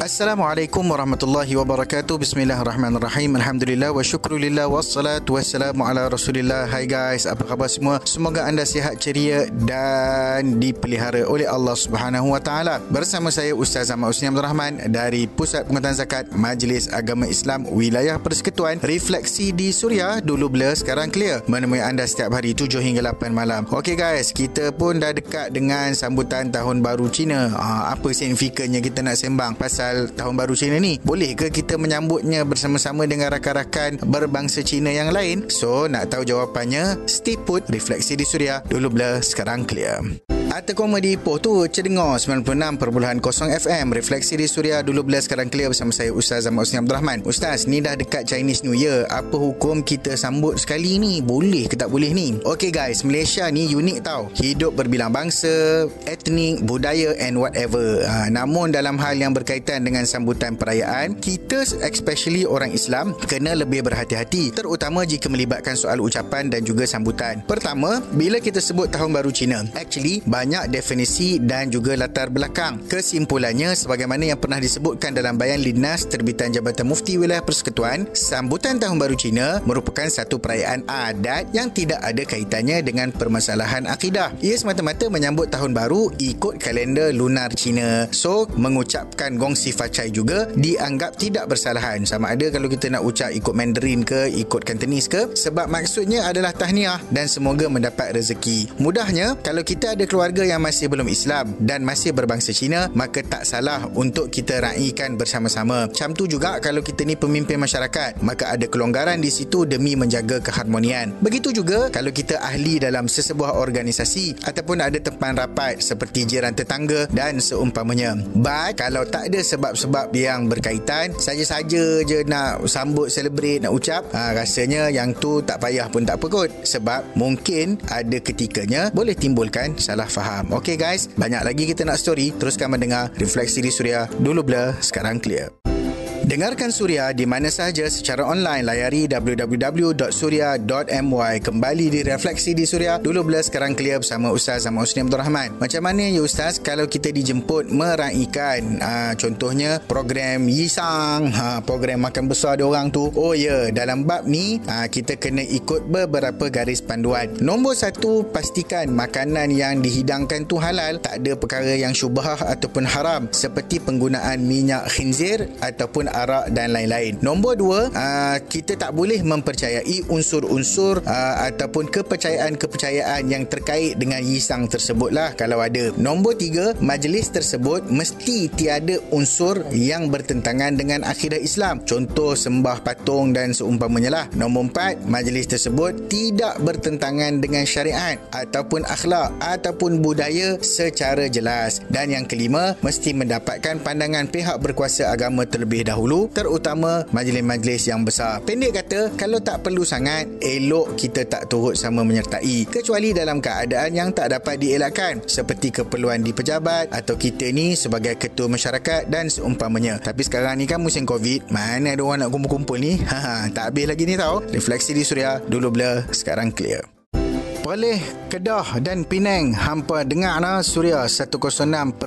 Assalamualaikum warahmatullahi wabarakatuh. Bismillahirrahmanirrahim. Alhamdulillah wa syukrulillah Wassalatu wassalamu ala rasulillah. Hai guys, apa khabar semua? Semoga anda sihat ceria Dan dipelihara oleh Allah subhanahu wa ta'ala. Bersama saya Ustaz Ahmad Usni Abdul Rahman Dari Pusat Penguatan Zakat Majlis Agama Islam Wilayah Persekutuan Refleksi di Suria. Dulu blur, sekarang clear. Menemui anda setiap hari 7 hingga 8 malam. Okey guys, kita pun dah dekat dengan sambutan Tahun Baru Cina. Ha, Apa signifikannya kita nak sembang? Pasal pasal tahun baru Cina ni boleh ke kita menyambutnya bersama-sama dengan rakan-rakan berbangsa Cina yang lain? So nak tahu jawapannya stay put refleksi di suria. Dulu blur sekarang clear Ata koma di Ipoh tu Cedengar 96.0 FM Refleksi di Suria Dulu bila sekarang clear bersama saya Ustaz Ahmad Usni Abdul Rahman. Ustaz ni dah dekat Chinese New Year. Apa hukum kita sambut sekali ni? Boleh ke tak boleh ni? Okay guys Malaysia ni unik tau. Hidup berbilang bangsa Etnik Budaya and whatever. Ha, Namun dalam hal yang berkaitan dengan sambutan perayaan Kita especially orang Islam Kena lebih berhati-hati. Terutama jika melibatkan soal ucapan dan juga sambutan. Pertama Bila kita sebut Tahun Baru Cina. Actually banyak definisi dan juga latar belakang. Kesimpulannya, sebagaimana yang pernah disebutkan dalam bayan Linas terbitan Jabatan Mufti Wilayah Persekutuan, sambutan Tahun Baru Cina merupakan satu perayaan adat yang tidak ada kaitannya dengan permasalahan akidah. Ia semata-mata menyambut Tahun Baru ikut kalender lunar Cina. So, mengucapkan gong si facai juga dianggap tidak bersalahan. Sama ada kalau kita nak ucap ikut Mandarin ke, ikut Cantonese ke, sebab maksudnya adalah tahniah dan semoga mendapat rezeki. Mudahnya, kalau kita ada keluarga keluarga yang masih belum Islam dan masih berbangsa Cina, maka tak salah untuk kita raikan bersama-sama. Macam tu juga kalau kita ni pemimpin masyarakat, maka ada kelonggaran di situ demi menjaga keharmonian. Begitu juga kalau kita ahli dalam sesebuah organisasi ataupun ada tempat rapat seperti jiran tetangga dan seumpamanya. But kalau tak ada sebab-sebab yang berkaitan, saja-saja je nak sambut, celebrate, nak ucap, ha, rasanya yang tu tak payah pun tak apa kot. Sebab mungkin ada ketikanya boleh timbulkan salah faham faham. Okey guys, banyak lagi kita nak story. Teruskan mendengar Refleksi di Suria. Dulu blur, sekarang clear. Dengarkan Suria di mana sahaja secara online. Layari www.suria.my. Kembali di Refleksi di Suria. Dulu bila sekarang clear bersama Ustaz Ahmad Usni Abdul Rahman. Macam mana ya Ustaz kalau kita dijemput meraikan uh, contohnya program Yisang, uh, program makan besar dia orang tu. Oh ya, yeah, dalam bab ni uh, kita kena ikut beberapa garis panduan. Nombor satu, pastikan makanan yang dihidangkan tu halal. Tak ada perkara yang syubhah ataupun haram seperti penggunaan minyak khinzir ataupun arak dan lain-lain. Nombor dua, uh, kita tak boleh mempercayai unsur-unsur uh, ataupun kepercayaan-kepercayaan yang terkait dengan yisang tersebutlah kalau ada. Nombor tiga, majlis tersebut mesti tiada unsur yang bertentangan dengan akidah Islam. Contoh sembah patung dan seumpamanya lah. Nombor empat, majlis tersebut tidak bertentangan dengan syariat ataupun akhlak ataupun budaya secara jelas. Dan yang kelima, mesti mendapatkan pandangan pihak berkuasa agama terlebih dahulu dahulu terutama majlis-majlis yang besar. Pendek kata, kalau tak perlu sangat, elok kita tak turut sama menyertai kecuali dalam keadaan yang tak dapat dielakkan seperti keperluan di pejabat atau kita ni sebagai ketua masyarakat dan seumpamanya. Tapi sekarang ni kan musim COVID, mana ada orang nak kumpul-kumpul ni? Ha, tak habis lagi ni tau. Refleksi di Suria, dulu blur, sekarang clear. Perlis, Kedah dan Penang hampa dengar lah Suria 106.9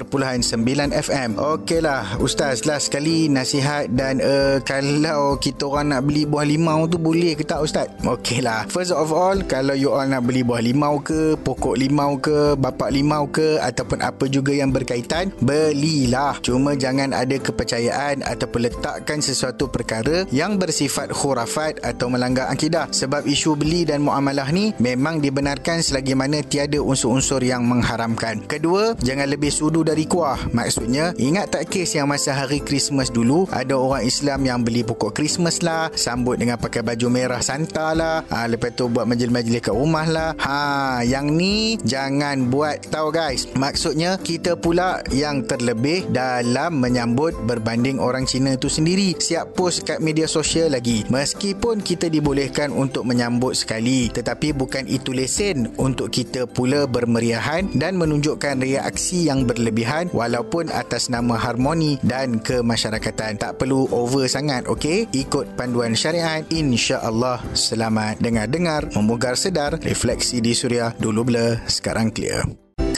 FM. Okeylah Ustaz last sekali nasihat dan uh, kalau kita orang nak beli buah limau tu boleh ke tak Ustaz? Okeylah. First of all kalau you all nak beli buah limau ke, pokok limau ke, bapak limau ke ataupun apa juga yang berkaitan, belilah. Cuma jangan ada kepercayaan ataupun letakkan sesuatu perkara yang bersifat khurafat atau melanggar akidah. Sebab isu beli dan muamalah ni memang dibenarkan dibenarkan selagi mana tiada unsur-unsur yang mengharamkan. Kedua, jangan lebih sudu dari kuah. Maksudnya, ingat tak kes yang masa hari Christmas dulu, ada orang Islam yang beli pokok Christmas lah, sambut dengan pakai baju merah Santa lah, ha, lepas tu buat majlis-majlis kat rumah lah. Ha, yang ni jangan buat tahu guys. Maksudnya, kita pula yang terlebih dalam menyambut berbanding orang Cina itu sendiri. Siap post kat media sosial lagi. Meskipun kita dibolehkan untuk menyambut sekali, tetapi bukan itu lesen lesen untuk kita pula bermeriahan dan menunjukkan reaksi yang berlebihan walaupun atas nama harmoni dan kemasyarakatan. Tak perlu over sangat, okey? Ikut panduan syariat, insya-Allah selamat dengar-dengar, memugar sedar, refleksi di suria dulu blur, sekarang clear.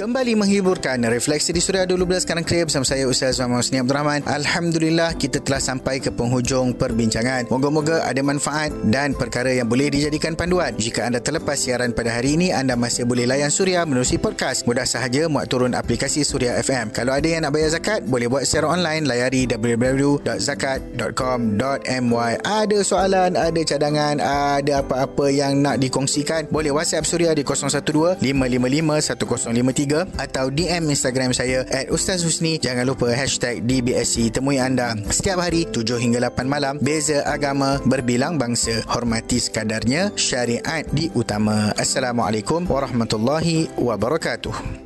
Kembali menghiburkan Refleksi di Suria 12 sekarang clear bersama saya Ustaz Muhammad Husni Abdul Rahman Alhamdulillah kita telah sampai ke penghujung perbincangan. Moga-moga ada manfaat dan perkara yang boleh dijadikan panduan. Jika anda terlepas siaran pada hari ini anda masih boleh layan Suria menerusi podcast. Mudah sahaja muat turun aplikasi Suria FM Kalau ada yang nak bayar zakat boleh buat secara online layari www.zakat.com.my Ada soalan, ada cadangan, ada apa-apa yang nak dikongsikan boleh WhatsApp Suria di 012 555 1053 atau DM Instagram saya at Ustaz Husni. Jangan lupa hashtag DBSC. Temui anda setiap hari 7 hingga 8 malam. Beza agama berbilang bangsa. Hormati sekadarnya syariat diutama. Assalamualaikum warahmatullahi wabarakatuh.